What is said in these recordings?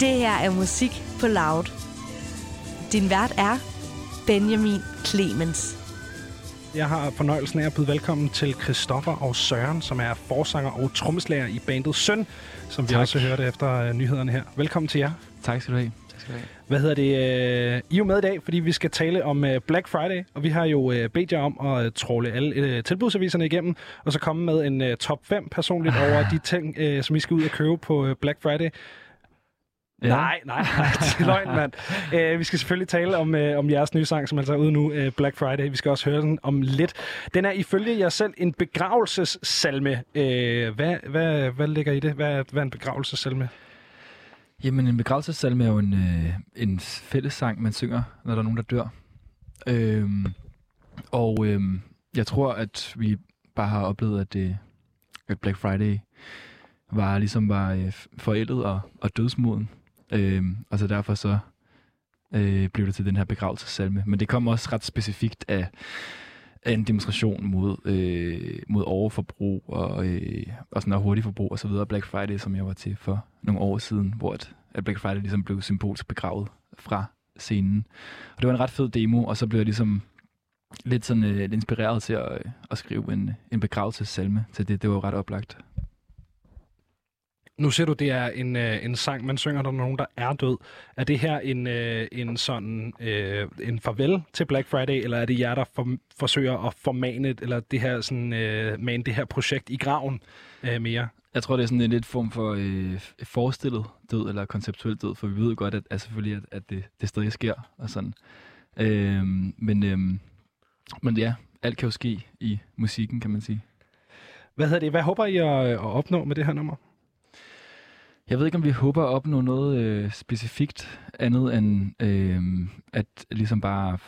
Det her er musik på loud. Din vært er Benjamin Clemens. Jeg har fornøjelsen af at byde velkommen til Christoffer og Søren, som er forsanger og trommeslager i bandet Søn, som vi Tak. også hørte efter uh, nyhederne her. Velkommen til jer. Tak skal du have. Tak skal du have. Hvad hedder det? Uh, I er jo med i dag, fordi vi skal tale om uh, Black Friday, og vi har jo bedt jer om at tråle alle tilbudsaviserne igennem, og så komme med en top 5 personligt over de ting, som I skal ud og købe på Black Friday. Ja. Nej, nej, nej, det er løgn, mand. Uh, vi skal selvfølgelig tale om, uh, om jeres nye sang, som altså er ude nu, uh, Black Friday. Vi skal også høre den om lidt. Den er ifølge jer selv en begravelsessalme. Uh, hvad, hvad, hvad ligger i det? Hvad er, hvad er en begravelsessalme? Jamen, en begravelsessalme er jo en, øh, en fællessang, man synger, når der er nogen, der dør. Øhm, og øhm, jeg tror, at vi bare har oplevet, at, det, at Black Friday var ligesom var øh, forældet og, og dødsmoden. Øhm, og så derfor så øh, blev det til den her begravelsessalme. Men det kom også ret specifikt af, af en demonstration mod, øh, mod overforbrug og, øh, og sådan noget hurtigt forbrug og så videre. Black Friday, som jeg var til for nogle år siden, hvor at, at Black Friday ligesom blev symbolsk begravet fra scenen. Og det var en ret fed demo, og så blev jeg ligesom lidt sådan øh, inspireret til at, øh, at skrive en, en begravelsessalme til det. Det var jo ret oplagt. Nu ser du, det er en, øh, en sang, man synger, når der er nogen, der er død. Er det her en, øh, en sådan øh, en farvel til Black Friday, eller er det jer, der for, forsøger at formane, eller det her sådan, øh, mane det her projekt i graven øh, mere? Jeg tror, det er sådan en lidt form for øh, forestillet død, eller konceptuel død, for vi ved godt, at, at selvfølgelig, at, at det, det stadig sker, og sådan. Øhm, men, øhm, men ja, alt kan jo ske i musikken, kan man sige. Hvad hedder det? Hvad håber I at, at opnå med det her nummer? Jeg ved ikke, om vi håber at opnå noget øh, specifikt andet end øh, at ligesom bare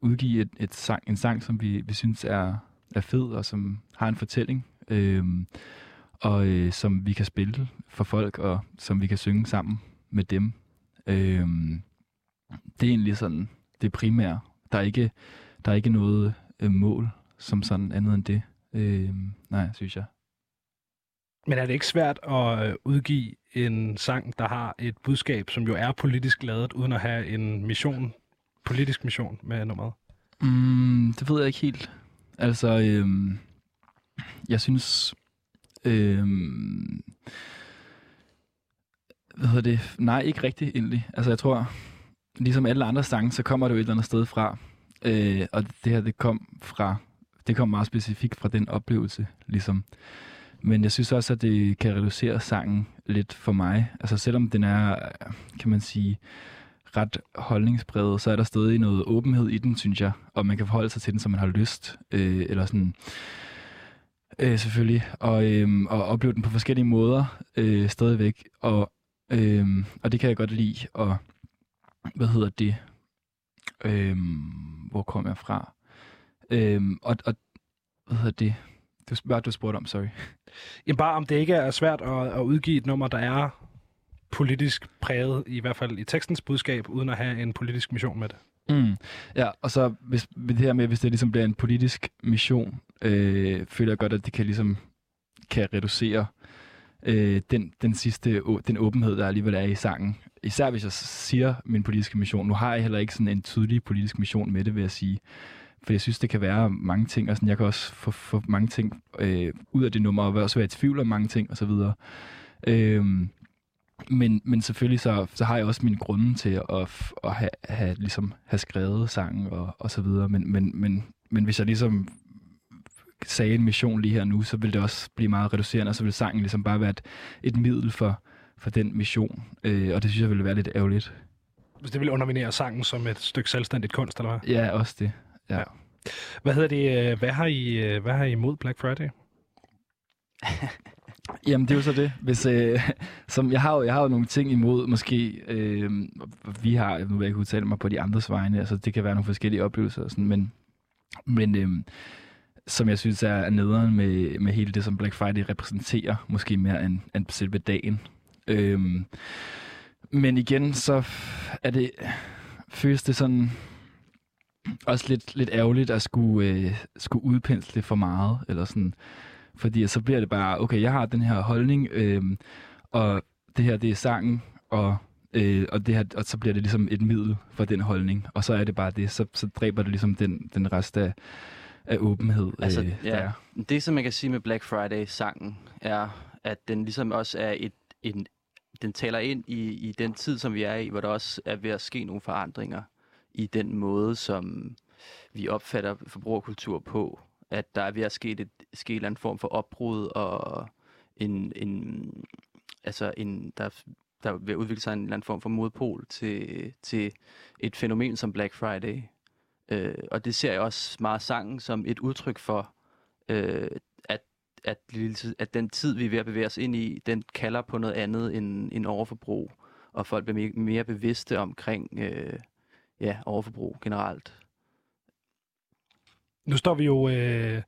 udgive et, et sang, en sang, som vi, vi synes er, er fed og som har en fortælling, øh, og øh, som vi kan spille for folk og som vi kan synge sammen med dem. Øh, det er egentlig sådan det primære. Der er ikke, der er ikke noget øh, mål som sådan andet end det. Øh, nej, synes jeg. Men er det ikke svært at øh, udgive en sang, der har et budskab, som jo er politisk lavet, uden at have en mission, politisk mission med nummeret? Mm, det ved jeg ikke helt. Altså, øhm, jeg synes... Øhm, hvad hedder det? Nej, ikke rigtigt egentlig. Altså, jeg tror, ligesom alle andre sange, så kommer det jo et eller andet sted fra. Øh, og det her, det kom fra... Det kom meget specifikt fra den oplevelse, ligesom. Men jeg synes også, at det kan reducere sangen lidt for mig. Altså, selvom den er, kan man sige, ret holdningsbredet, så er der stadig noget åbenhed i den, synes jeg. Og man kan forholde sig til den, som man har lyst. Øh, eller sådan... Øh, selvfølgelig. Og, øh, og opleve den på forskellige måder øh, stadigvæk. Og, øh, og det kan jeg godt lide. Og hvad hedder det? Øh, hvor kom jeg fra? Øh, og, og hvad hedder det? Det var du spurgte om, sorry. Jamen bare om det ikke er svært at, at udgive et nummer, der er politisk præget, i hvert fald i tekstens budskab, uden at have en politisk mission med det. Mm. Ja, og så hvis, det her med, hvis det ligesom bliver en politisk mission, øh, føler jeg godt, at det kan ligesom kan reducere øh, den, den sidste å- den åbenhed, der alligevel er i sangen. Især hvis jeg siger min politiske mission. Nu har jeg heller ikke sådan en tydelig politisk mission med det, vil jeg sige. For jeg synes, det kan være mange ting, og sådan, jeg kan også få, få mange ting øh, ud af det nummer, og også være i tvivl om mange ting, osv. Øhm, men, men selvfølgelig så, så har jeg også mine grunde til at, at have, have, ligesom, have skrevet sangen og, og så videre. Men, men, men, men hvis jeg ligesom sagde en mission lige her nu, så vil det også blive meget reducerende, og så vil sangen ligesom bare være et, et middel for, for den mission. Øh, og det synes jeg ville være lidt ærgerligt. Hvis det vil underminere sangen som et stykke selvstændigt kunst, eller hvad? Ja, også det. Ja. Hvad hedder det? øh, Hvad har I, øh, hvad har I imod Black Friday? Jamen, det er jo så det. Hvis, øh, som jeg, har jo, jeg har jo nogle ting imod, måske, øh, vi har, nu vil jeg ikke udtale mig på de andres vegne, altså det kan være nogle forskellige oplevelser og sådan, men, men øh, som jeg synes er, er nederen med, med hele det, som Black Friday repræsenterer, måske mere end, end selve dagen. Øh, men igen, så er det, føles det sådan også lidt, lidt ærgerligt at skulle, øh, skulle udpensle for meget, eller sådan, fordi så bliver det bare, okay, jeg har den her holdning, øh, og det her, det er sangen, og Øh, og, det her, og så bliver det ligesom et middel for den holdning, og så er det bare det, så, så dræber det ligesom den, den rest af, af åbenhed. Altså, øh, ja, der er. det som man kan sige med Black Friday-sangen, er, at den ligesom også er et, en, den taler ind i, i den tid, som vi er i, hvor der også er ved at ske nogle forandringer i den måde, som vi opfatter forbrugerkultur på. At der er ved at ske, et, ske en eller anden form for opbrud, og en, en, altså en, der, der er ved at udvikle sig en eller anden form for modpol til, til et fænomen som Black Friday. Øh, og det ser jeg også meget sangen som et udtryk for, øh, at, at, at den tid, vi er ved at bevæge os ind i, den kalder på noget andet end, end overforbrug. Og folk bliver mere, mere bevidste omkring øh, ja, overforbrug generelt. Nu står vi jo... Øh,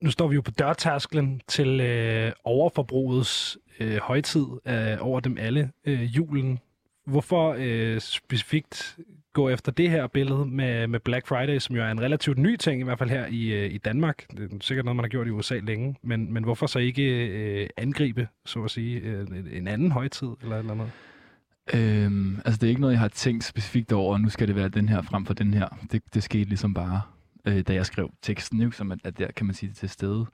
nu står vi jo på dørtærsklen til øh, overforbrugets øh, højtid øh, over dem alle, øh, julen. Hvorfor øh, specifikt gå efter det her billede med, med Black Friday, som jo er en relativt ny ting, i hvert fald her i, øh, i Danmark. Det er sikkert noget, man har gjort i USA længe. Men, men hvorfor så ikke øh, angribe, så at sige, øh, en anden højtid eller et eller andet? Øhm, altså, det er ikke noget, jeg har tænkt specifikt over, nu skal det være den her frem for den her. Det, det skete ligesom bare, øh, da jeg skrev teksten, jo, som at, at der kan man sige det til stede.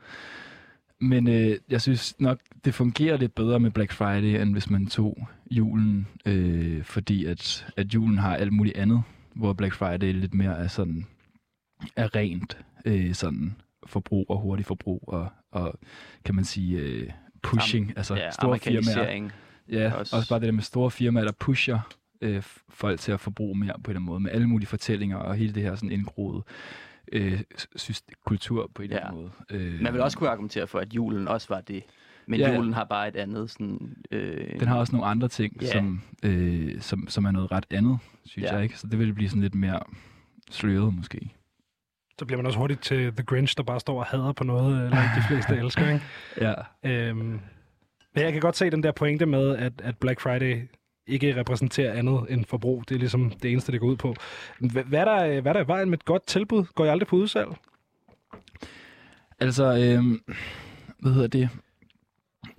Men øh, jeg synes nok, det fungerer lidt bedre med Black Friday, end hvis man tog julen, øh, fordi at, at julen har alt muligt andet, hvor Black Friday lidt mere er sådan, er rent øh, sådan forbrug og hurtig forbrug og, og kan man sige øh, pushing, altså ja, store firmaer. Ja, Også- også, bare det der med store firmaer, der pusher øh, folk til at forbruge mere på en eller anden måde, med alle mulige fortællinger og hele det her sådan indgroede øh, syst- kultur på en eller anden måde. Øh, Man vil også kunne argumentere for, at julen også var det. Men Ja, ja. julen har bare et andet sådan... Øh, Den har også nogle andre ting, Ja. som, øh, som, som er noget ret andet, synes Ja. jeg ikke. Så det vil blive sådan lidt mere sløret måske. Så bliver man også hurtigt til The Grinch, der bare står og hader på noget, eller de fleste elsker, ikke? Ja. Øhm, men jeg kan godt se den der pointe med, at, at Black Friday ikke repræsenterer andet end forbrug. Det er ligesom det eneste, det går ud på. Hvad, hvad, er, der, hvad er der i vejen med et godt tilbud? Går I aldrig på udsalg? Altså, øh, hvad hedder det?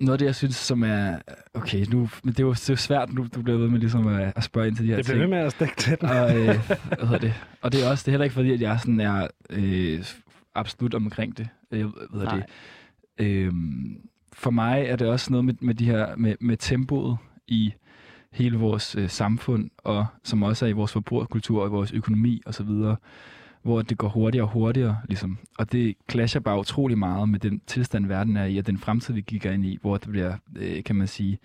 Noget af det, jeg synes, som er... Okay, nu, men det er jo det er svært, nu du bliver ved med ligesom at, at spørge ind til de her Det ting. bliver ved med at stikke til den. og, øh, hvad hedder det? Og det er også det er heller ikke fordi, at jeg sådan er øh, absolut omkring det. Øh, hvad hedder Nej. det? Øhm, for mig er det også noget med, med, de her, med, med tempoet i hele vores øh, samfund, og som også er i vores forbrugerkultur og i vores økonomi osv., hvor det går hurtigere og hurtigere. Ligesom. Og det clasher bare utrolig meget med den tilstand, verden er i, og den fremtid, vi kigger ind i, hvor det bliver, øh, kan man sige,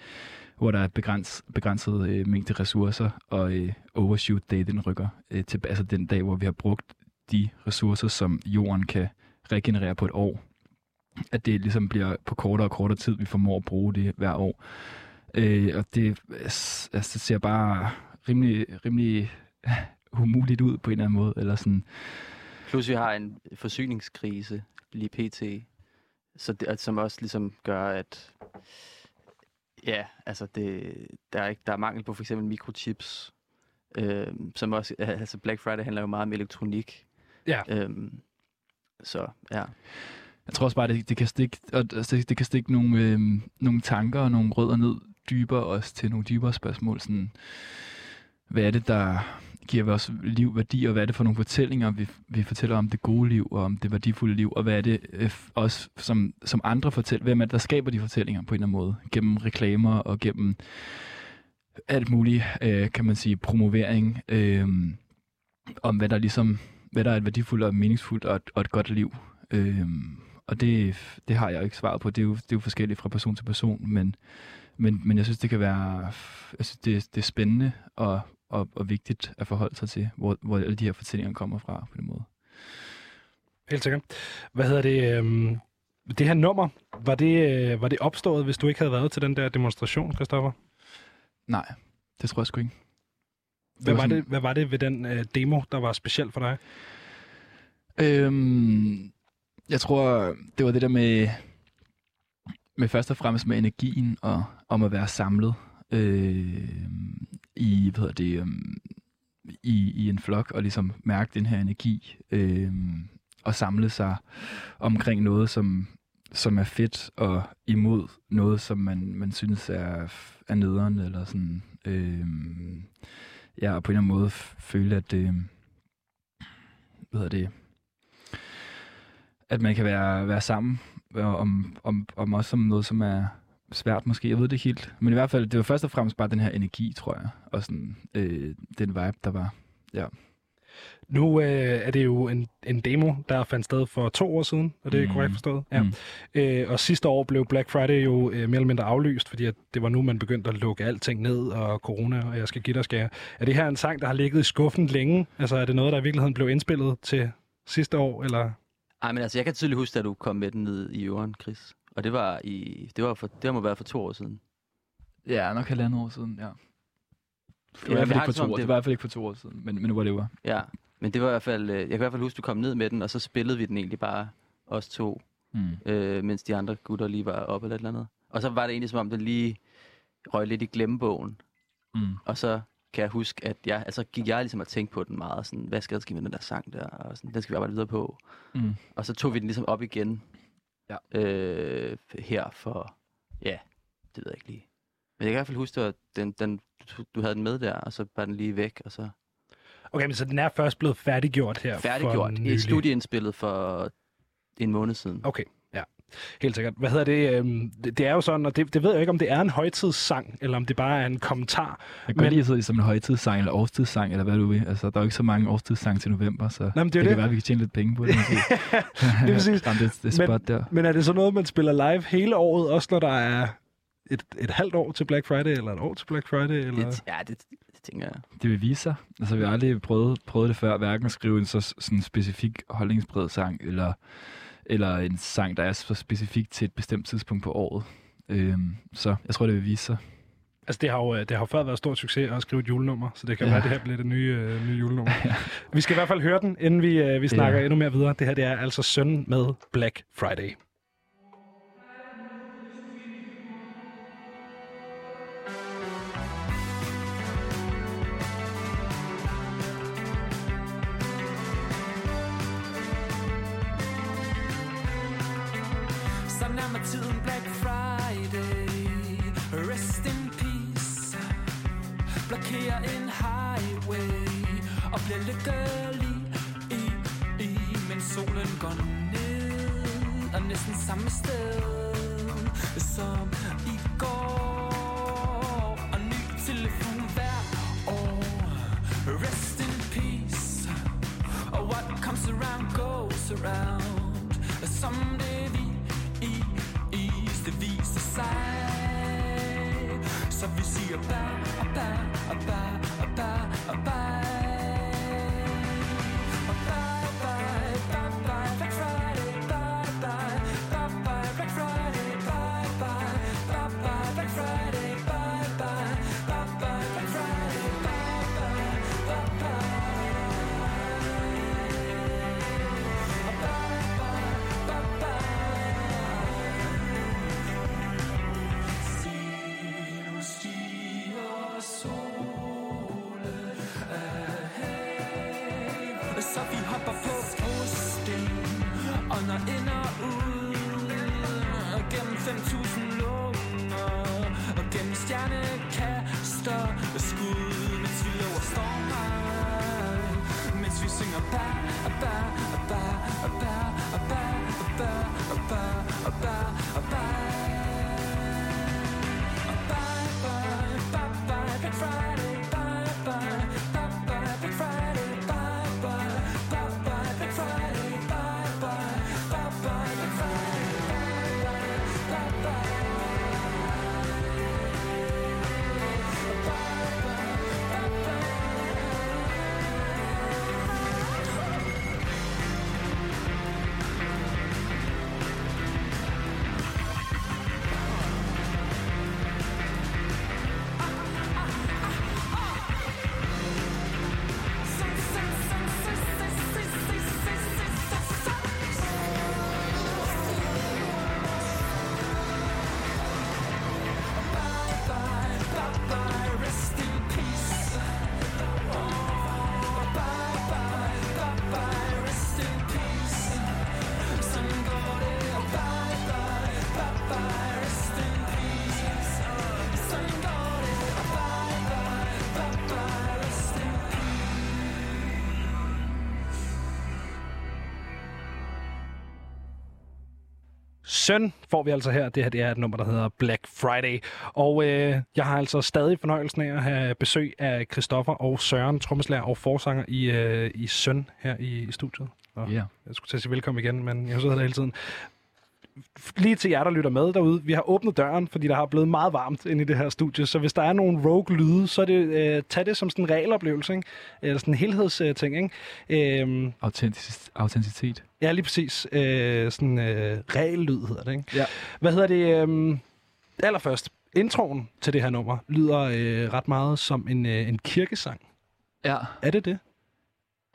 hvor der er begræns, begrænset øh, mængde ressourcer, og øh, overshoot day, den rykker øh, til, altså den dag, hvor vi har brugt de ressourcer, som jorden kan regenerere på et år. At det ligesom bliver på kortere og kortere tid, vi formår at bruge det hver år. Øh, og det, altså, det ser bare rimelig, rimelig umuligt ud på en eller anden måde. Eller sådan. Plus vi har en forsyningskrise lige pt. Så det, som også ligesom gør, at ja, altså det, der, er ikke, der er mangel på for eksempel mikrochips, øh, som også, altså Black Friday handler jo meget om elektronik. Ja. Øhm, så ja. Jeg tror også bare, det, det kan stikke, og, det, det kan stikke nogle, øh, nogle tanker og nogle rødder ned dybere også til nogle dybere spørgsmål. Sådan, hvad er det, der giver vores liv værdi, og hvad er det for nogle fortællinger, vi, vi fortæller om det gode liv, og om det værdifulde liv, og hvad er det øh, også, som, som andre fortæller, hvem er det, der skaber de fortællinger på en eller anden måde, gennem reklamer og gennem alt muligt, øh, kan man sige, promovering, øh, om hvad der ligesom, hvad der er et værdifuldt og meningsfuldt og et, og et godt liv. Øh, og det, det har jeg ikke svaret på. Det er jo, det er jo forskelligt fra person til person, men, men, men jeg synes, det kan være jeg synes, det, det er spændende og, og, og vigtigt at forholde sig til, hvor, hvor alle de her fortællinger kommer fra på den måde. Helt sikkert. Hvad hedder det? Øhm, det her nummer, var det, øh, var det opstået, hvis du ikke havde været til den der demonstration, Christoffer? Nej, det tror jeg sgu ikke. Hvad var var, sådan- det, hvad var det ved den øh, demo, der var specielt for dig? Øhm, jeg tror, det var det der med, med først og fremmest med energien og om at være samlet øh, i, hvad hedder det, øh, i, i en flok og ligesom mærke den her energi øh, og samle sig omkring noget, som, som er fedt og imod noget, som man, man synes er, er nederen, eller sådan, øh, ja, og på en eller anden måde føle, at det, hvad hedder det, at man kan være, være sammen om, om, om også om noget, som er svært måske, jeg ved det helt. Men i hvert fald, det var først og fremmest bare den her energi, tror jeg, og sådan, øh, den vibe, der var. Ja. Nu øh, er det jo en, en demo, der fandt sted for to år siden, og det er Mm. korrekt forstået. Ja. Mm. Øh, og sidste år blev Black Friday jo øh, mere eller mindre aflyst, fordi at det var nu, man begyndte at lukke alting ned, og corona, og jeg skal give dig skære. Er det her en sang, der har ligget i skuffen længe? Altså er det noget, der i virkeligheden blev indspillet til sidste år, eller... Ej, men altså, jeg kan tydeligt huske, at du kom med den ned i øren, Chris. Og det var i, det var for, det må være for to år siden. Ja, nok halvandet år siden, ja. Det var, Ja, i hvert vi fald har ikke for det to år, det- det var i hvert fald ikke for to år siden, men, men whatever. Ja, men det var i hvert fald, øh, jeg kan i hvert fald huske, at du kom ned med den, og så spillede vi den egentlig bare os to, Mm. øh, mens de andre gutter lige var oppe eller et eller andet. Og så var det egentlig som om, den lige røg lidt i glemmebogen. Mm. Og så kan jeg huske, at jeg, altså gik jeg ligesom og tænkte på den meget, sådan, hvad skal der ske med den der sang der, og sådan, den skal vi arbejde videre på. Mm. Og så tog vi den ligesom op igen Ja. øh, her for, ja, det ved jeg ikke lige. Men jeg kan i hvert fald huske, at den, den, du, du havde den med der, og så var den lige væk, og så Okay, men så den er først blevet færdiggjort her færdiggjort. for I nylig. studieindspillet for en måned siden. Okay. Helt sikkert. Hvad hedder det? Øhm, det, det er jo sådan, og det, det ved jeg ikke, om det er en højtidssang, eller om det bare er en kommentar. Jeg kan Men- at sidde som en højtidssang eller årstidssang, eller hvad du vil. Altså, der er jo ikke så mange årstidssange til november, så Nå, men det er det, kan det. være, at vi kan tjene lidt penge på det. Måske. Det er præcis. Ramme det, det spot der. Men er det så noget, man spiller live hele året, også når der er et, et halvt år til Black Friday, eller et år til Black Friday? Eller? Det, ja, det, det tænker jeg. Det vil vise sig. Altså, vi har aldrig prøvet, prøvet det før, hverken at skrive en så sådan specifik holdningsbred sang, eller, eller en sang, der er så specifik til et bestemt tidspunkt på året. Øhm, så jeg tror, det vil vise sig. Altså, det har jo, øh, det har jo før været stor succes at skrive et julenummer, så det kan ja. Ja. være, at det her bliver det nye, øh, nye julenummer. Vi skal i hvert fald høre den, inden vi, øh, vi snakker Ja. endnu mere videre. Det her det er altså Søn med Black Friday. Samme sted Som i går Og ny telefon hver år. Rest in peace Og what comes around goes around. Som det vi i is, det viser sig. Så vi siger ba og ba og ba. og bye, 2000 Søn får vi altså her. Det her det er et nummer, der hedder Black Friday. Og øh, jeg har altså stadig fornøjelsen af at have besøg af Christoffer og Søren, trommeslager og forsanger i, øh, i Søn her i, i studiet. Og Ja. Jeg skulle til at sige velkommen igen, men jeg sidder der hele tiden. Lige til jer, der lytter med derude. Vi har åbnet døren, fordi der har blevet meget varmt inde i det her studie. Så hvis der er nogle rogue-lyde, så er det, øh, tag det som sådan en regeloplevelse. Ikke? Eller sådan en helhedsting. Ikke? Øhm, autenticitet. ja, lige præcis. Øh, sådan øh, regellyd hedder det. Ikke? Ja. Hvad hedder det? Øhm, allerførst, introen til det her nummer lyder øh, ret meget som en, øh, en kirkesang. Ja. Er det det?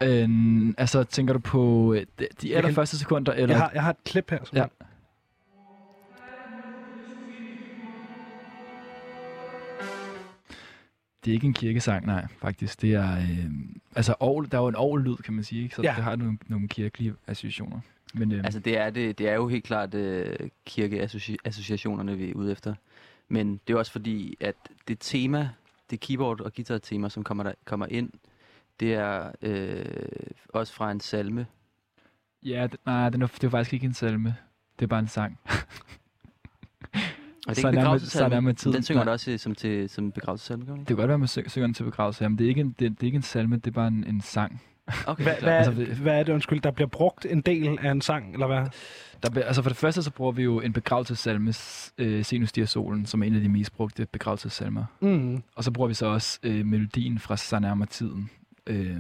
Øhm, altså, tænker du på øh, de, allerførste sekunder, eller? Jeg har, jeg har et klip her. Som Ja. Det er ikke en kirkesang, nej, faktisk. Det er, øh, altså, orgel, der er jo en orgellyd, kan man sige, ikke? så Ja. det har nogle, nogle kirkelige associationer. Men øh, Altså, det er, det, det er jo helt klart øh, kirkeassociationerne, vi er ude efter. Men det er også fordi, at det tema, det keyboard- og guitar-tema, som kommer, der, kommer ind, det er øh, også fra en salme. ja, d- nej, den er, det er faktisk ikke en salme. Det er bare en sang. Og det Så er ikke så begravelsessalme. nærmer tiden. Den synger man også som, til, som begravelsessalme, gør Det kan godt være, at man synger, synger den til begravelse, men det er ikke en, det, det er ikke en salme, det er bare en, en sang. Okay, Hvad, hvad, Altså, det- hvad er det, undskyld, der bliver brugt en del af en sang, eller hvad? Der, be- altså for det første, så bruger vi jo en begravelsessalme, øh, Senus Dia Solen, som er en af de mest brugte begravelsessalmer. Mm. Og så bruger vi så også øh, melodien fra Så nærmer tiden øh,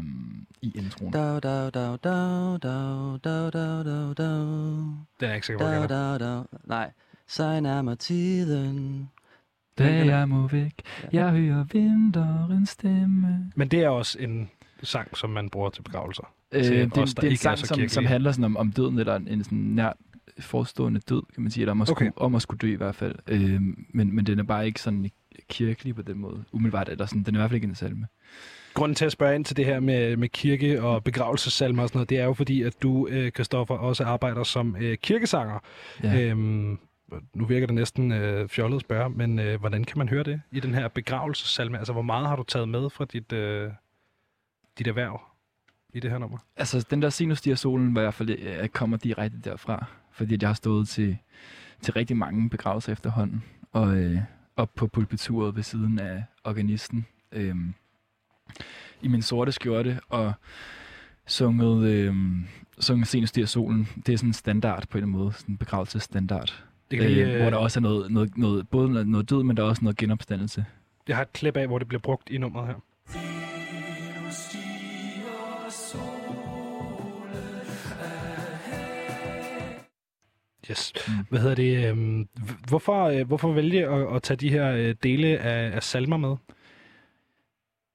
i introen. Dau, dau, dau, dau, dau, dau, dau, dau, dau. Den er jeg ikke sikker på, kender. dau, dau. Nej, sig nærmer tiden. Da jeg må væk, jeg hører vinterens stemme. Men det er også en sang, som man bruger til begravelser. Øh, Til det, er- os, det er en er sang, så som, som handler sådan om, om døden, eller en, en sådan nær forestående død, kan man sige, eller om at, skulle, Okay. om at skulle dø i hvert fald. Øh, men, men den er bare ikke sådan kirkelig på den måde, umiddelbart, eller sådan, den er i hvert fald ikke en salme. Grunden til at spørge ind til det her med, med kirke og begravelsesalmer og sådan noget, det er jo fordi, at du, øh, Christoffer, også arbejder som øh, kirkesanger. Ja. Øhm, nu virker det næsten øh, fjollet at spørge, men øh, hvordan kan man høre det i den her begravelsesalme? Altså, hvor meget har du taget med fra dit, øh, dit erhverv i det her nummer? Altså, den der Sinus Dia Solen var i hvert fald, øh, kommer direkte derfra, fordi jeg har stået til, til rigtig mange begravelser efterhånden, og øh, op på pulpituret ved siden af organisten, øh, i min sorte skjorte, og sunget, øh, sunget Sinus Dia Solen. Det er sådan en standard på en måde, sådan en begravelsesstandard, det kan lige, øh, hvor der også er noget, noget, noget, både noget, død, men der er også noget genopstandelse. Jeg har et klip af, hvor det bliver brugt i nummeret her. Yes. Mm. Hvad hedder det? øhm, Hvorfor, øh, hvorfor vælge at, at tage de her øh, dele af, af salmer med?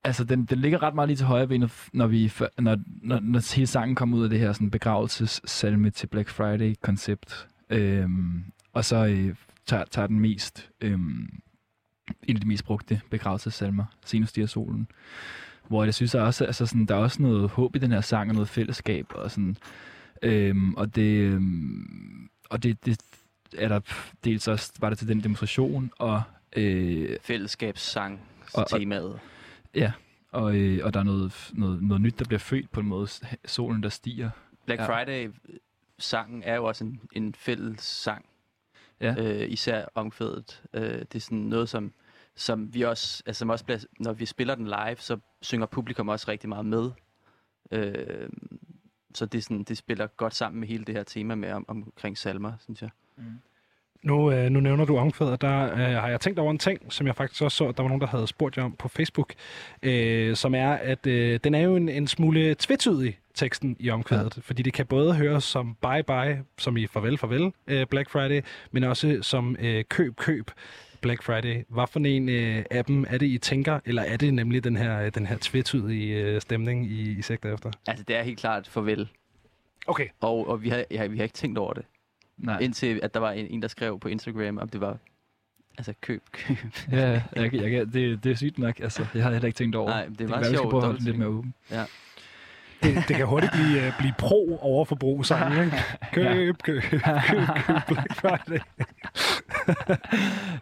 Altså, den, den ligger ret meget lige til højre benet, når, vi, når, når, når hele sangen kommer ud af det her sådan, begravelsessalme til Black Friday-koncept. Øhm, og så øh, tager, tager den mest, øhm, en af de mest brugte begravelsessalmer, Senus Dia Solen. Hvor jeg synes at også, altså sådan, der er også noget håb i den her sang, og noget fællesskab, og sådan, øhm, og det, øhm, og det, det er der dels også, var det til den demonstration, og øh, Fællesskabssang og- temaet. Og, øh, og der er noget, noget, noget nyt, der bliver født på en måde. Solen, der stiger. Black Ja. Friday-sangen er jo også en, en fælles sang. Ja. Øh, især omkvædet. Øh, det er sådan noget, som, som vi også, altså som også bliver, når vi spiller den live, så synger publikum også rigtig meget med. Øh, så det, er sådan, det spiller godt sammen med hele det her tema med om, omkring salmer, synes jeg. Nu, øh, nu nævner du omkvædet, der øh, har jeg tænkt over en ting, som jeg faktisk også så, at der var nogen, der havde spurgt jer om på Facebook, øh, som er, at øh, den er jo en, en smule tvetydig, teksten i omkvædet, ja. fordi det kan både høres som bye bye, som i farvel, farvel, øh, Black Friday, men også som øh, køb, køb, Black Friday. Hvad for en øh, af dem er det, I tænker, eller er det nemlig den her, den her tvetydige øh, stemning, I, I sigter efter? Altså, det er helt klart farvel. Okay. Og, og vi, har, ja, vi har ikke tænkt over det. Nej. Indtil at der var en, en, der skrev på Instagram, om det var altså køb, køb. Ja, jeg, jeg, det, det er sygt nok. Altså, jeg har heller ikke tænkt over. Nej, det er kan meget være, vi skal sjovt, prøve at holde den lidt mere åben. Det, det kan hurtigt blive, øh, blive pro overforbrug sangen, ikke? Køb, køb, køb, køb, Black Friday.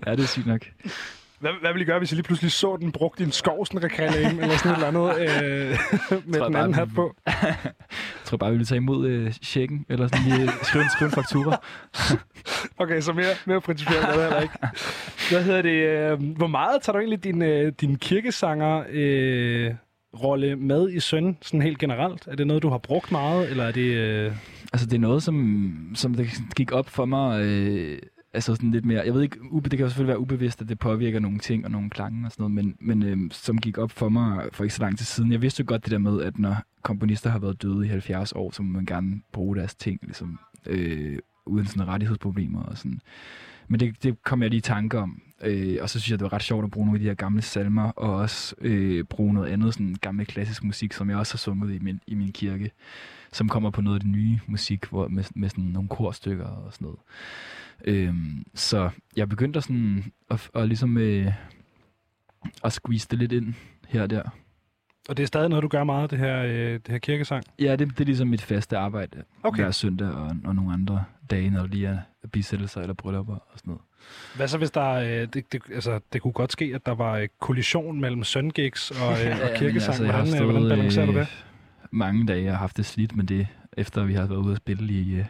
Ja, det er sygt nok. Hvad, hvad ville I gøre, hvis I lige pludselig så den brugt i en skovsen-reklame, eller sådan et eller andet, øh, med den anden hat på? Jeg tror bare, vi vil tage imod øh, checken, eller sådan lige skrive skrive en faktura. Okay, så mere, mere principielt er det heller ikke. Hvad hedder det? Øh, hvor meget tager du egentlig din, øh, din kirkesanger øh, rolle med i søn, sådan helt generelt? Er det noget, du har brugt meget, eller er det... Øh... Altså, det er noget, som, som det gik op for mig, øh, altså sådan lidt mere, jeg ved ikke, ube, det kan jo selvfølgelig være ubevidst, at det påvirker nogle ting og nogle klange og sådan noget, men, men øh, som gik op for mig for ikke så lang tid siden. Jeg vidste jo godt det der med, at når komponister har været døde i 70 år, så må man gerne bruge deres ting, ligesom, øh, uden sådan rettighedsproblemer og sådan. Men det, det kom jeg lige i tanke om, øh, og så synes jeg, det var ret sjovt at bruge nogle af de her gamle salmer, og også øh, bruge noget andet, sådan gammel klassisk musik, som jeg også har sunget i min, i min kirke, som kommer på noget af det nye musik, hvor, med, med sådan nogle korstykker og sådan noget. Øhm, så jeg begyndte at, sådan, at, at ligesom øh, at squeeze det lidt ind her og der. Og det er stadig noget, du gør meget, det her, øh, det her kirkesang? Ja, det, det er ligesom mit faste arbejde Okay. hver søndag og, og nogle andre dage, når der lige er bisættelser eller bryllupper og sådan noget. Hvad så, hvis der... Øh, det, det, altså, det kunne godt ske, at der var øh, kollision mellem søngigs og, øh, og kirkesang. jeg har hvordan, øh, hvordan balancerer du det? mange dage og haft det slidt med det, efter vi har været ude at spille i uh,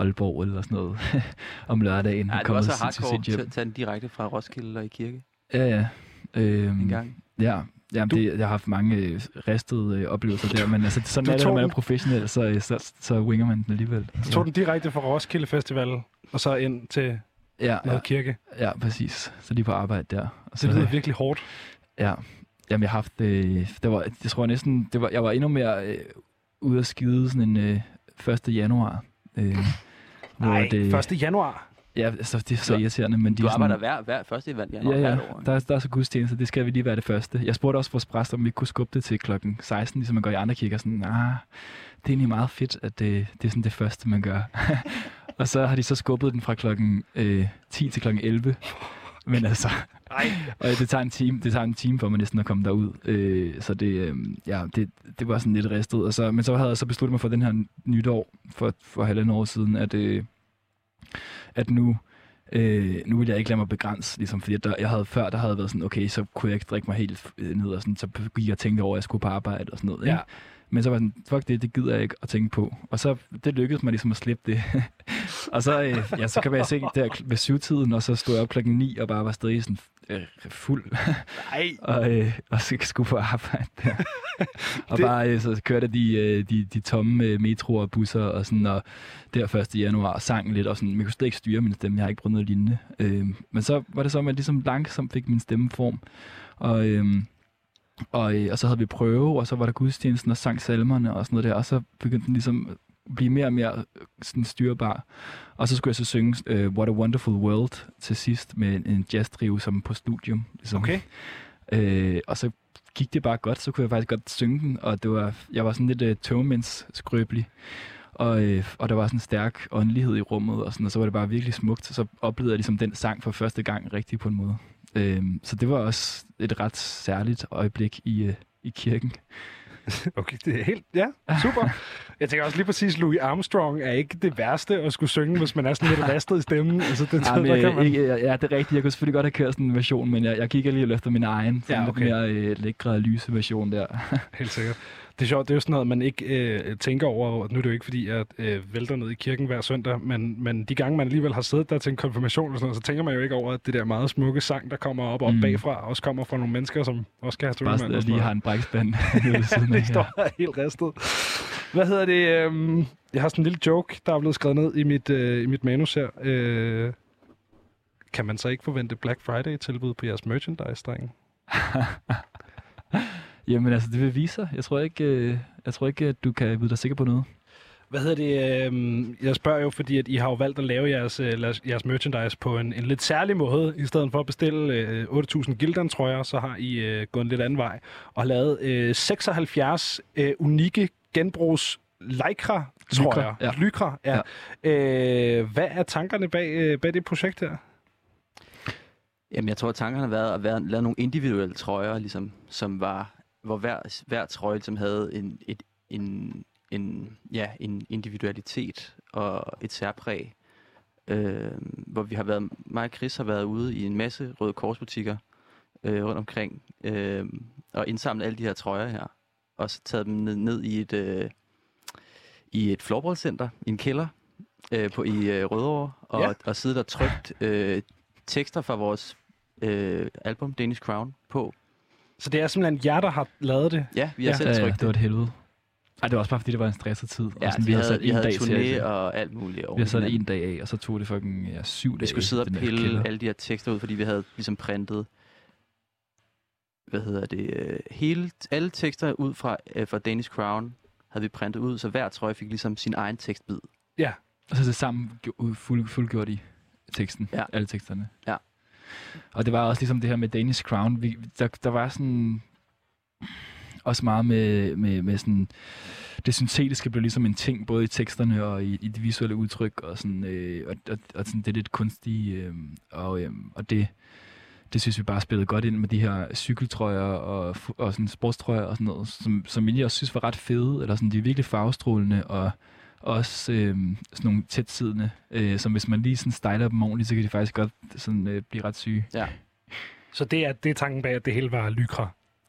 Aalborg eller sådan noget om lørdagen. Nej, det var så hardcore at tage den direkte fra Roskilde og i kirke Ja, ja. Øhm, en gang. Ja, Jamen, Du- det, jeg har haft mange øh, ristede øh, oplevelser der, men altså, sådan er det, når man er professionel, så, øh, så, så winger man den alligevel. Du tog den direkte fra Roskilde Festival, og så ind til Ja, noget ja, kirke. ja, præcis. Så lige på arbejde der. Og så, Det lyder virkelig hårdt. Ja, jamen jeg har haft, øh, det var, jeg tror næsten, det var, jeg var endnu mere øh, ude at skide sådan en øh, 1. januar. Øh, hvor Nej, det, 1. januar. Ja, altså, det er så irriterende, men de Du er sådan, arbejder hver, hver første i januar Ja, ja, år. der, er- der er så gudstjeneste, det skal vi lige være det første. Jeg spurgte også vores præst, om vi kunne skubbe det til klokken 16, ligesom man gør i andre kirker. Sådan, ah, det er egentlig meget fedt, at det, det er sådan det første, man gør. og så har de så skubbet den fra klokken øh, 10 til klokken 11. Men altså, Nej. og det tager en time, det tager en time for mig næsten at komme derud. Øh, så det, øh, ja, det, det var sådan lidt ristet. Og så, men så havde jeg så besluttet mig for den her nytår for, for halvandet år siden, at, øh, at nu, øh, nu vil jeg ikke lade mig begrænse, ligesom, fordi der, jeg havde før, der havde været sådan, okay, så kunne jeg ikke drikke mig helt øh, ned, og sådan, så gik jeg og tænkte over, at jeg skulle på arbejde og sådan noget. Ja. Ikke? Men så var jeg sådan, fuck det, det gider jeg ikke at tænke på. Og så, det lykkedes mig ligesom at slippe det. og så, øh, ja, så kan man se der kl- ved syvtiden, og så stod jeg op klokken 9 og bare var stadig sådan øh, fuld. Nej. og, øh, og så skulle på arbejde der. og Det- bare øh, så kørte jeg de, øh, de, de tomme øh, metroer og busser og sådan, og der 1. januar og sang lidt, og sådan, men jeg kunne slet ikke styre min stemme, jeg har ikke prøvet noget lignende. Øh, men så var det så, at jeg ligesom langsomt fik min stemmeform, og, øh, og, øh, og så havde vi prøve, og så var der gudstjenesten og sang salmerne og sådan noget der, og så begyndte den ligesom blive mere og mere øh, sådan styrbar. Og så skulle jeg så synge øh, What a Wonderful World til sidst med en, en jazz som på studium. Ligesom. Okay. Øh, og så gik det bare godt, så kunne jeg faktisk godt synge den, og det var, jeg var sådan lidt øh, tøvmænds skrøbelig. Og, øh, og der var sådan en stærk åndelighed i rummet, og, sådan, og så var det bare virkelig smukt. Så oplevede jeg ligesom den sang for første gang rigtig på en måde. Øh, så det var også et ret særligt øjeblik i, øh, i kirken. Okay, det er helt... Ja, super. Jeg tænker også lige præcis, Louis Armstrong er ikke det værste at skulle synge, hvis man er sådan lidt ristet i stemmen. Altså, det, Jamen, der kan man... ikke, ja, det er rigtigt. Jeg kunne selvfølgelig godt have kørt sådan en version, men jeg, jeg gik alligevel efter min egen. Sådan Ja, okay. lidt mere øh, lækre og lyse version der. Helt sikkert. Det er sjovt, det er jo sådan noget, man ikke øh, tænker over. Nu er det jo ikke, fordi jeg øh, vælter ned i kirken hver søndag, men, men de gange, man alligevel har siddet der til en konfirmation, og sådan noget, så tænker man jo ikke over, at det der meget smukke sang, der kommer op, op Mm. bagfra, også kommer fra nogle mennesker, som også kan have Bare sådan, og at sådan lige har en brækspand af. det står der helt ristet. Hvad hedder det? øhm, jeg har sådan en lille joke, der er blevet skrevet ned i mit, øh, i mit manus her. Øh, kan man så ikke forvente Black Friday-tilbud på jeres merchandise-drenge? Jamen altså, det vil vise sig. Jeg tror ikke, øh, jeg tror ikke at du kan vide dig sikker på noget. Hvad hedder det? øhm, jeg spørger jo, fordi at I har jo valgt at lave jeres, øh, jeres merchandise på en, en lidt særlig måde. I stedet for at bestille øh, 8.000 gildan, tror jeg, så har I øh, gået en lidt anden vej og har lavet øh, 76 øh, unikke genbrugs lycra, tror Lycra, jeg. ja. Lycra, ja. ja. Øh, hvad er tankerne bag, øh, bag det projekt her? Jamen, jeg tror, at tankerne har været at være, lave nogle individuelle trøjer, ligesom, som var, hvor hver, hver trøje ligesom havde en, et, en, en, ja, en individualitet og et særpræg. Øh, hvor vi har været, mig og Chris har været ude i en masse Røde Korsbutikker øh, rundt omkring øh, og indsamlet alle de her trøjer her. Og så taget dem ned, ned i et, øh, i et floorballcenter, i en kælder, øh, på, i øh, Rødovre og, Ja. ja. og siddet og trykt øh, tekster fra vores øh, album, Danish Crown, på. Så det er simpelthen jer, der har lavet det? Ja, vi har Ja. selv Ja, ja, trykt det var et helvede. Ej, det var også bare, fordi det var en stresset tid. Ja, og sådan, vi, havde, sat vi en havde dag til og alt muligt. over Vi har sat en dag af, og så tog det fucking ja, syv dage. Vi skulle sidde og pille alle de her tekster ud, fordi vi havde ligesom printet hvad hedder det, øh, hele, alle tekster ud fra, øh, fra Danish Crown havde vi printet ud, så hver trøje fik ligesom sin egen tekstbid. Og så det sammen gjo- fuld, fuldgjort i teksten. Ja. Alle teksterne. Ja. Og det var også ligesom det her med Danish Crown. Vi, der, der var sådan... Også meget med, med, med sådan... Det syntetiske blev ligesom en ting, både i teksterne og i, i det visuelle udtryk, og, sådan, øh, og, og, og sådan det lidt kunstige. Øh, og, øh, og det, det synes vi bare spillede godt ind med de her cykeltrøjer og, og sådan sportstrøjer og sådan noget, som, som jeg også synes var ret fede, eller sådan, de er virkelig farvestrålende, og også øh, sådan nogle tætsidende, øh, som hvis man lige sådan styler dem ordentligt, så kan de faktisk godt sådan, øh, blive ret syge. Så det er, det er tanken bag, at det hele var lykra.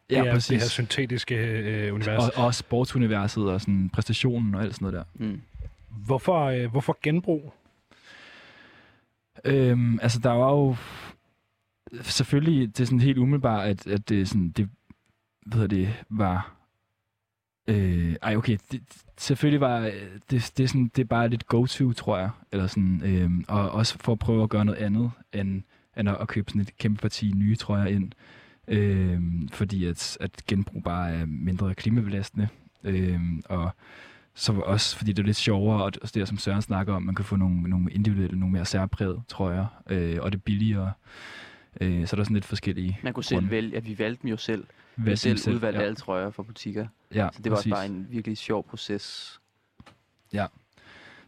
det er det her syntetiske øh, univers. Og, og også sportsuniverset og sådan præstationen og alt sådan noget der. Mm. Hvorfor, øh, hvorfor genbrug? Øhm, altså, der var jo selvfølgelig, det er sådan helt umiddelbart, at, at det, sådan, det, hvad hedder det, var... Øh, ej, okay, det, selvfølgelig var øh, det, det, er sådan, det er bare lidt go-to, tror jeg. Eller sådan, øh, og også for at prøve at gøre noget andet, end, end at, at købe sådan et kæmpe parti nye trøjer ind. Øh, fordi at, at genbrug bare er mindre klimabelastende. Øh, og så også, fordi det er lidt sjovere, og det, er som Søren snakker om, man kan få nogle, nogle individuelle, nogle mere særpræget trøjer, øh, og det er billigere. Øh, så er der sådan lidt forskellige Man kunne selv grunde. vælge, at vi valgte dem jo selv. Vi Valgte selv, selv udvalgte ja. alle trøjer fra butikker. Ja, Så det var præcis. også bare en virkelig sjov proces.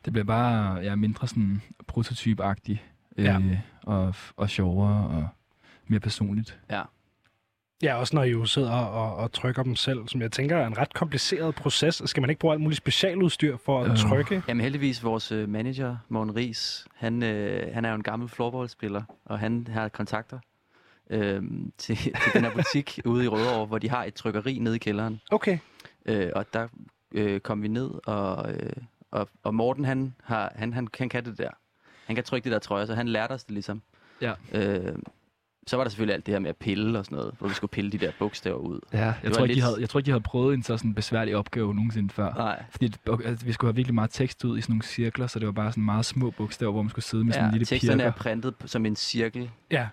Det bliver bare ja, mindre sådan prototypagtigt, øh, Ja. og, og sjovere og mere personligt. Ja. Ja, også når I jo sidder og, og trykker dem selv, som jeg tænker er en ret kompliceret proces. Skal man ikke bruge alt muligt specialudstyr for at Øh. trykke? Jamen heldigvis, vores øh, manager, Morten Ries, han, øh, han er jo en gammel floorballspiller, og han har kontakter øh, til, til den her butik ude i Rødovre, hvor de har et trykkeri nede i kælderen. Okay. Øh, og der øh, kom vi ned, og, øh, og, og Morten, han, har, han, han, han kan det der. Han kan trykke det der trøjer, så han lærte os det ligesom. Ja. Øh, så var der selvfølgelig alt det her med at pille og sådan noget, hvor vi skulle pille de der bogstaver ud. Ja, jeg, tror, ikke, lidt- de havde, jeg tror ikke, de havde prøvet en så sådan besværlig opgave nogensinde før. Nej, Fordi altså, vi skulle have virkelig meget tekst ud i sådan nogle cirkler, så det var bare sådan meget små bogstaver, hvor man skulle sidde med sådan en ja, lille teksterne pirker. er printet som en cirkel, Ja.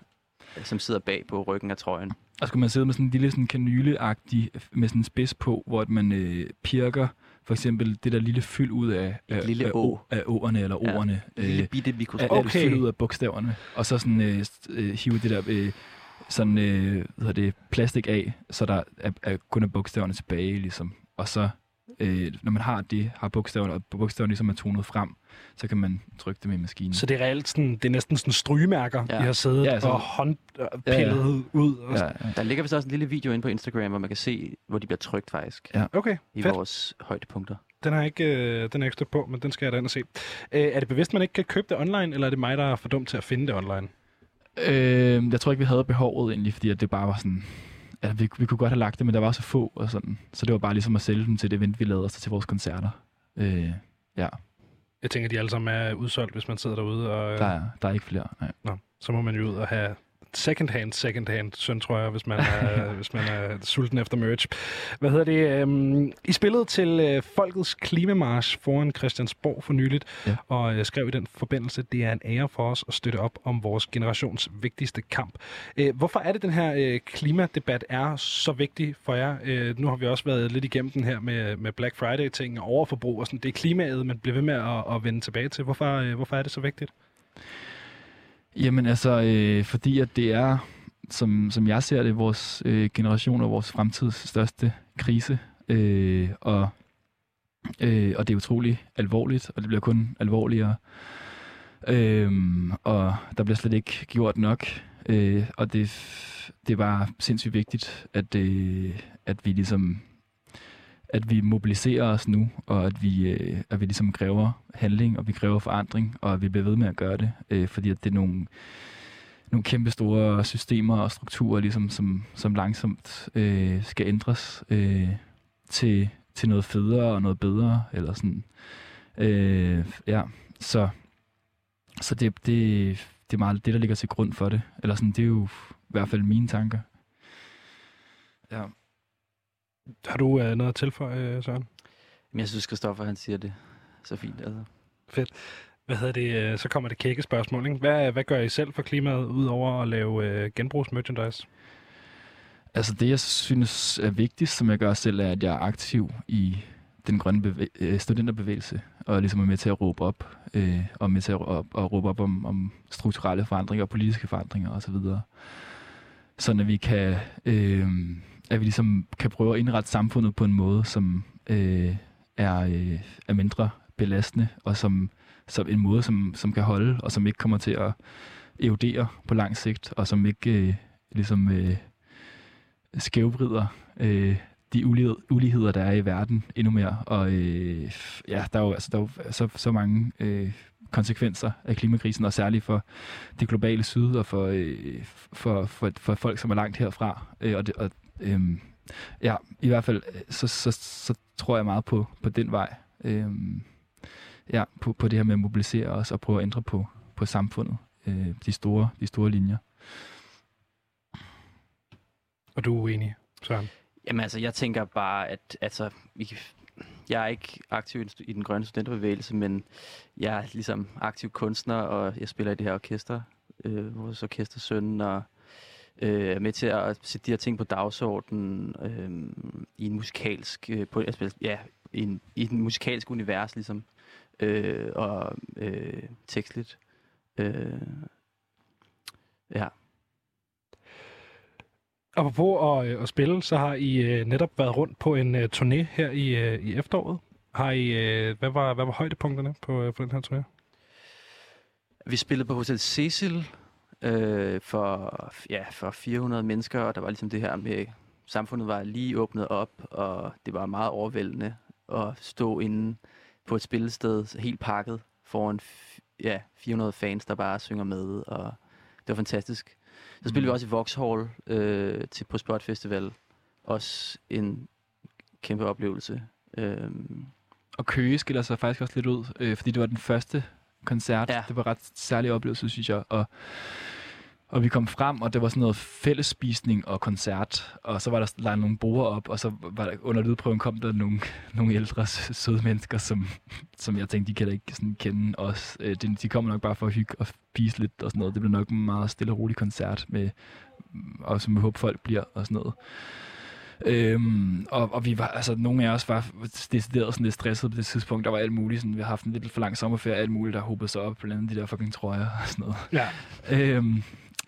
som sidder bag på ryggen af trøjen. Og skulle man sidde med sådan en lille sådan kanyleagtig, med sådan en spids på, hvor man øh, pirker for eksempel det der lille fyld ud af, af, lille af, å. af åerne eller Ja, ordene. En lille bitte af, mikroskop. af Okay. fyld ud af bogstaverne. Og så sådan øh, øh, hive det der øh, sådan, øh, hvad hedder det, plastik af, så der er, er kun er bogstaverne tilbage, ligesom. Og så, øh, når man har det, har bogstaverne, og bogstaverne ligesom er tonet frem, så kan man trykke dem i maskinen. Så det er reelt sådan, det er næsten sådan strygemærker, ja. Ja. I har siddet Ja, så- og håndpillet Ja, ja, ud. Og ja, ja. Der ligger vist også en lille video inde på Instagram, hvor man kan se, hvor de bliver trykt faktisk. Ja. Okay, I fedt. vores højdepunkter. Den har ikke, øh, den er ikke stødt på, men den skal jeg da ind og se. Øh, er det bevidst, man ikke kan købe det online, eller er det mig, der er for dum til at finde det online? Øh, jeg tror ikke, vi havde behovet egentlig, fordi at det bare var sådan... Ja, vi, vi kunne godt have lagt det, men der var så få og sådan. Så det var bare ligesom at sælge dem til det event, vi lavede, og så til vores koncerter. Øh, ja, Jeg tænker, de alle sammen er udsolgt, hvis man sidder derude, og der er, der er ikke flere. Nej. Nå, så må man jo ud og have second hand, second hand søn, tror jeg, hvis man er, hvis man er sulten efter merch. Hvad hedder det? Øhm, I spillede til øh, Folkets Klimamarsch foran Christiansborg for nyligt, Ja. og øh, skrev i den forbindelse, det er en ære for os at støtte op om vores generations vigtigste kamp. Øh, hvorfor er det, den her øh, klimadebat er så vigtig for jer? Øh, nu har vi også været lidt igennem den her med, med Black Friday-ting og overforbrug og sådan. Det er klimaet, man bliver ved med at, at vende tilbage til. Hvorfor, øh, hvorfor er det så vigtigt? Jamen altså, øh, fordi at det er, som, som jeg ser det, vores øh, generation og vores fremtids største krise. Øh, og, øh, og det er utrolig alvorligt, og det bliver kun alvorligere. Øh, og der bliver slet ikke gjort nok. Øh, og det, det er bare sindssygt vigtigt, at, øh, at vi ligesom at vi mobiliserer os nu, og at vi, øh, at vi ligesom kræver handling, og vi kræver forandring, og at vi bliver ved med at gøre det, øh, fordi at det er nogle, nogle kæmpe store systemer og strukturer, ligesom, som, som langsomt øh, skal ændres øh, til, til noget federe og noget bedre, eller sådan. Øh, ja, så så det, det, det er meget det, der ligger til grund for det. Eller sådan, det er jo i hvert fald mine tanker. Ja. Har du øh, noget at tilføje, øh, Søren? Men jeg synes, Christoffer han siger det så fint. Altså. Hvad hedder det? øh, Så kommer det kække spørgsmål. Ikke? Hvad, hvad gør I selv for klimaet, udover at lave øh, genbrugsmerchandise? Altså det, jeg synes er vigtigst, som jeg gør selv, er, at jeg er aktiv i den grønne bevæ- øh, studenterbevægelse, og ligesom er med til at råbe op, øh, og med til at, at, at råbe op om, om strukturelle forandringer og politiske forandringer osv. Sådan at vi kan, øh, at vi ligesom kan prøve at indrette samfundet på en måde, som øh, er, øh, er mindre belastende, og som, som en måde, som, som kan holde, og som ikke kommer til at erodere på lang sigt, og som ikke øh, ligesom øh, skævbrider øh, de ulighed, uligheder, der er i verden endnu mere. Og øh, ja, der er jo, altså, der er jo så, så mange øh, konsekvenser af klimakrisen, og særligt for det globale syd, og for, øh, for, for, for folk, som er langt herfra. Øh, og det, og, øh, ja, i hvert fald, øh, så, så, så tror jeg meget på, på den vej. Øh, ja, på, på det her med at mobilisere os og prøve at ændre på, på samfundet. Øh, de, store, de store linjer. Og du er uenig, Søren? Jamen altså, jeg tænker bare, at altså, vi, jeg er ikke aktiv i den stu- i den grønne studenterbevægelse, men jeg er ligesom aktiv kunstner, og jeg spiller i det her orkester, øh, vores orkestersøn, og øh, er med til at sætte de her ting på dagsordenen øh, i en musikalsk, øh, på, altså, ja, i, en, i den musikalske univers, ligesom, øh, og øh, tekstligt. Øh, ja. Apropos at, øh, at spille, så har I øh, netop været rundt på en øh, turné her i, i efteråret. Har I, hvad, var, hvad var højdepunkterne på, på den her turné? Vi spillede på Hotel Cecil øh, for, ja, for 400 mennesker, og der var ligesom det her med, samfundet var lige åbnet op, og det var meget overvældende at stå inde på et spillested helt pakket foran ja, 400 fans, der bare synger med, og det var fantastisk. Så spillede vi også i Vauxhall øh, til på Spot Festival. Også en kæmpe oplevelse. Øh, Og Køge skiller sig faktisk også lidt ud, øh, fordi det var den første koncert. Ja. Det var ret særlig oplevelse, synes jeg. Og, og vi kom frem, og det var sådan noget fællesspisning og koncert. Og så var der lagt nogle borde op, og så var der, under lydprøven kom der nogle, nogle ældre søde mennesker, som, som jeg tænkte, de kan da ikke sådan kende os. Øh, de, de kommer nok bare for at hygge og spise lidt og sådan noget. Det bliver nok en meget stille og rolig koncert, med, og som vi håber folk bliver og sådan noget. Øhm, og, og vi var, altså nogle af os var decideret sådan lidt stresset på det tidspunkt. Der var alt muligt, sådan, vi har haft en lidt for lang sommerferie, alt muligt, der hobede sig op, blandt andet de der fucking trøjer og sådan noget. Ja. Øhm,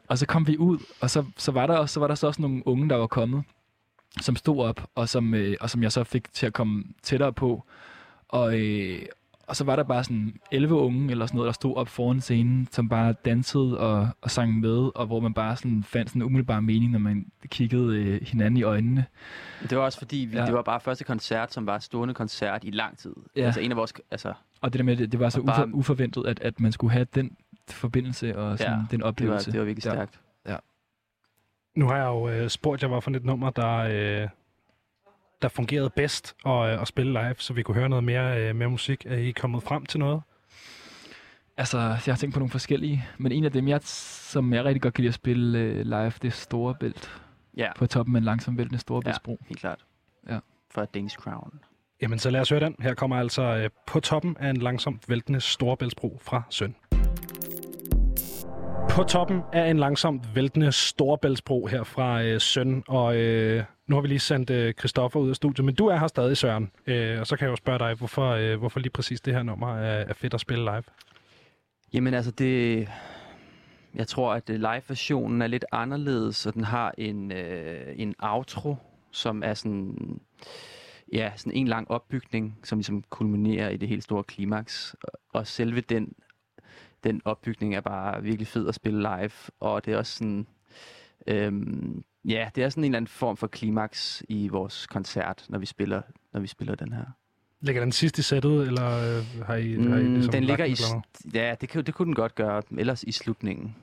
og så kom vi ud, og så, så, var der, også- så var der så også nogle unge, der var kommet, som stod op, og som, øh, og som jeg så fik til at komme tættere på. Og, øh, og så var der bare sådan 11 unge eller sådan noget, der stod op foran scenen, som bare dansede og, og sang med, og hvor man bare sådan fandt sådan en umiddelbar mening, når man kiggede øh, hinanden i øjnene. Det var også fordi, vi, Ja. ja. det var bare første koncert, som var stående koncert i lang tid. Ja. Ja. Altså en af vores, altså, Og det der med, det, det var så bare- ufor, uforventet, at, at man skulle have den forbindelse og sådan, Ja, den det var, oplevelse. det var virkelig Ja. stærkt. Nu har jeg jo øh, spurgt jer, hvad for et nummer, der, øh, der fungerede bedst at, øh, at spille live, så vi kunne høre noget mere, øh, mere musik. Er I kommet frem til noget? Altså, jeg har tænkt på nogle forskellige, men en af dem, jeg, som jeg rigtig godt kan lide at spille øh, live, det er Store Bælt. Ja, På toppen af en langsom væltende Storebæltsbro. helt klart. Ja. For Danish Crown. Jamen, så lad os høre den. Her kommer altså øh, på toppen af en langsomt væltende Storebæltsbro fra Søn. På toppen af en langsomt væltende Storebæltsbro her fra øh, Søn, og øh, nu har vi lige sendt øh, Christoffer ud af studiet, men du er her stadig, Søren. Øh, og så kan jeg jo spørge dig, hvorfor, øh, hvorfor lige præcis det her nummer er, er fedt at spille live. Jamen altså, det... Jeg tror, at øh, live-versionen er lidt anderledes, og den har en, øh, en outro, som er sådan... Ja, sådan en lang opbygning, som ligesom kulminerer i det helt store klimaks. Og selve den, den opbygning er bare virkelig fed at spille live. Og det er også sådan... Øhm, ja, det er sådan en eller anden form for klimaks i vores koncert, når vi spiller, når vi spiller den her. Ligger den sidst i sættet, eller øh, har I, Mm, har I ligesom den lagt ligger i... Ja, det, kan, det kunne den godt gøre, ellers i slutningen.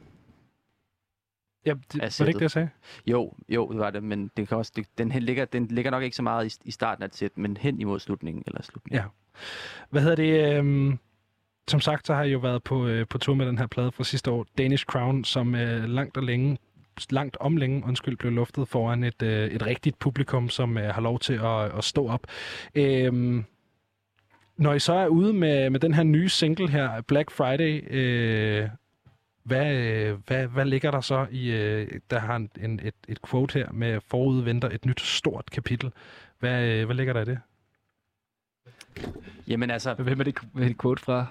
Ja, det, var det sættet. ikke det, jeg sagde? Jo, jo, det var det, men det kan også, det, den, ligger, den ligger nok ikke så meget i, i starten af et sæt, men hen imod slutningen eller slutningen. Ja. Hvad hedder det? øhm, som sagt, så har jeg jo været på, øh, på tur med den her plade fra sidste år, Danish Crown, som øh, langt og længe langt om længe, undskyld, blev luftet foran et, øh, et rigtigt publikum, som øh, har lov til at, at stå op. Øhm, når I så er ude med, med den her nye single her, Black Friday, øh, hvad, øh, hvad, hvad ligger der så i, øh, der har en, en, et, et quote her med forud venter et nyt stort kapitel. Hvad, øh, hvad ligger der i det? Jamen altså, Hvem er det, hvem er det quote fra?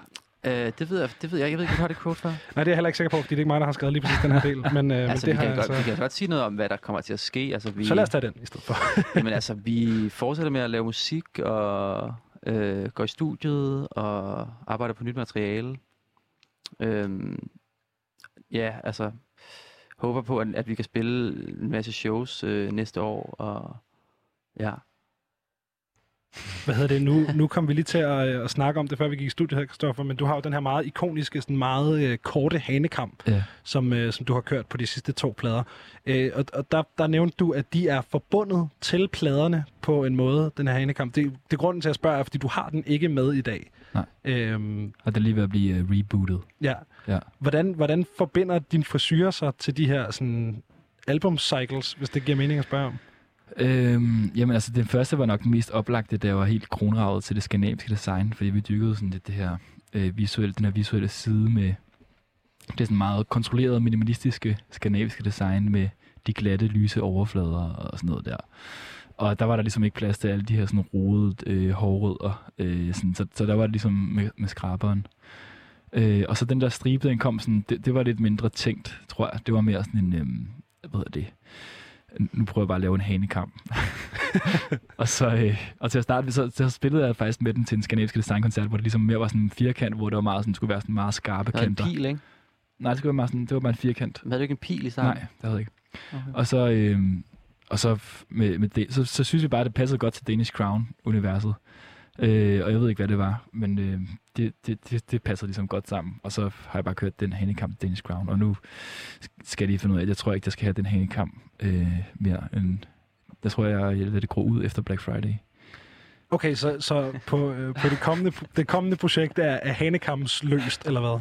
Øh, det, ved jeg, det ved jeg. Jeg ved ikke, har det quote for. Nej, det er jeg heller ikke sikker på, fordi det er ikke mig, der har skrevet lige præcis den her del. Men, øh, altså, men vi, det kan har godt, jeg vi kan godt sige noget om, hvad der kommer til at ske. Altså, vi, så... så lad os tage den i stedet for. Jamen altså, vi fortsætter med at lave musik og øh, går i studiet og arbejder på nyt materiale. Øhm, ja, altså håber på, at, at vi kan spille en masse shows øh, næste år. Og ja, Hvad hedder det? Nu, nu kom vi lige til at, øh, at snakke om det, før vi gik i studiet her, Kristoffer, men du har jo den her meget ikoniske, sådan meget øh, korte hanekamp, Ja. som, øh, som du har kørt på de sidste to plader. Øh, og og der, der nævnte du, at de er forbundet til pladerne på en måde, den her hanekamp. Det, det er grunden til at spørge, er, fordi du har den ikke med i dag. Nej. Øhm, Og den er lige ved at blive uh, rebootet. ja. Ja. Hvordan, hvordan forbinder din frisyrer sig til de her sådan, album cycles, hvis det giver mening at spørge om? Øhm, jamen altså, den første var nok den mest oplagte, der var helt kronravet til det skandinaviske design, fordi vi dykkede sådan lidt det her øh, visuelle, den her visuelle side med det sådan meget kontrollerede, minimalistiske skandinaviske design med de glatte, lyse overflader og sådan noget der. Og der var der ligesom ikke plads til alle de her sådan rodede øh, hårrødder, øh, sådan, så, så der var det ligesom med, med skraberen. Øh, og så den der stribe, den kom sådan, det, det var lidt mindre tænkt, tror jeg. Det var mere sådan en, øh, hvad hedder det, nu prøver jeg bare at lave en hanekamp. og, så, øh, og til at starte, så, så spillede jeg faktisk med den til en skandinavisk designkoncert, hvor det ligesom mere var sådan en firkant, hvor det var meget sådan, skulle være sådan meget skarpe der er en kanter. pil, ikke? Nej, det skulle være meget sådan, det var bare en firkant. Men havde du ikke en pil i starten? Nej, det havde jeg ikke. Okay. Og så, øh, og så med, med det, så, så synes vi bare, at det passede godt til Danish Crown-universet. Øh, og jeg ved ikke, hvad det var, men øh, det, det, det, det passer ligesom godt sammen. Og så har jeg bare kørt den hanekamp Danish Crown, og nu skal jeg lige finde ud af, at jeg tror ikke, jeg skal have den hanekamp øh, mere end... Jeg tror, jeg, jeg lader det gro ud efter Black Friday. Okay, så, så på, øh, på det, kommende, det kommende projekt er, er hanekamps løst, eller hvad?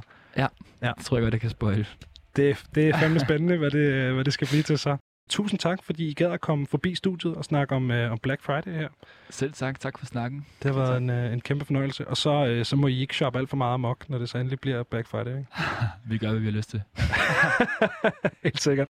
Det tror jeg godt, jeg kan spoil. Det, det er fandme spændende, hvad det, hvad det skal blive til så. Tusind tak, fordi I gad at komme forbi studiet og snakke om, øh, om Black Friday her. Selv tak. Tak for snakken. Det har været en, øh, en kæmpe fornøjelse. Og så, øh, så må I ikke shoppe alt for meget amok, når det så endelig bliver Black Friday. Ikke? Vi gør, hvad vi har lyst til. Helt sikkert.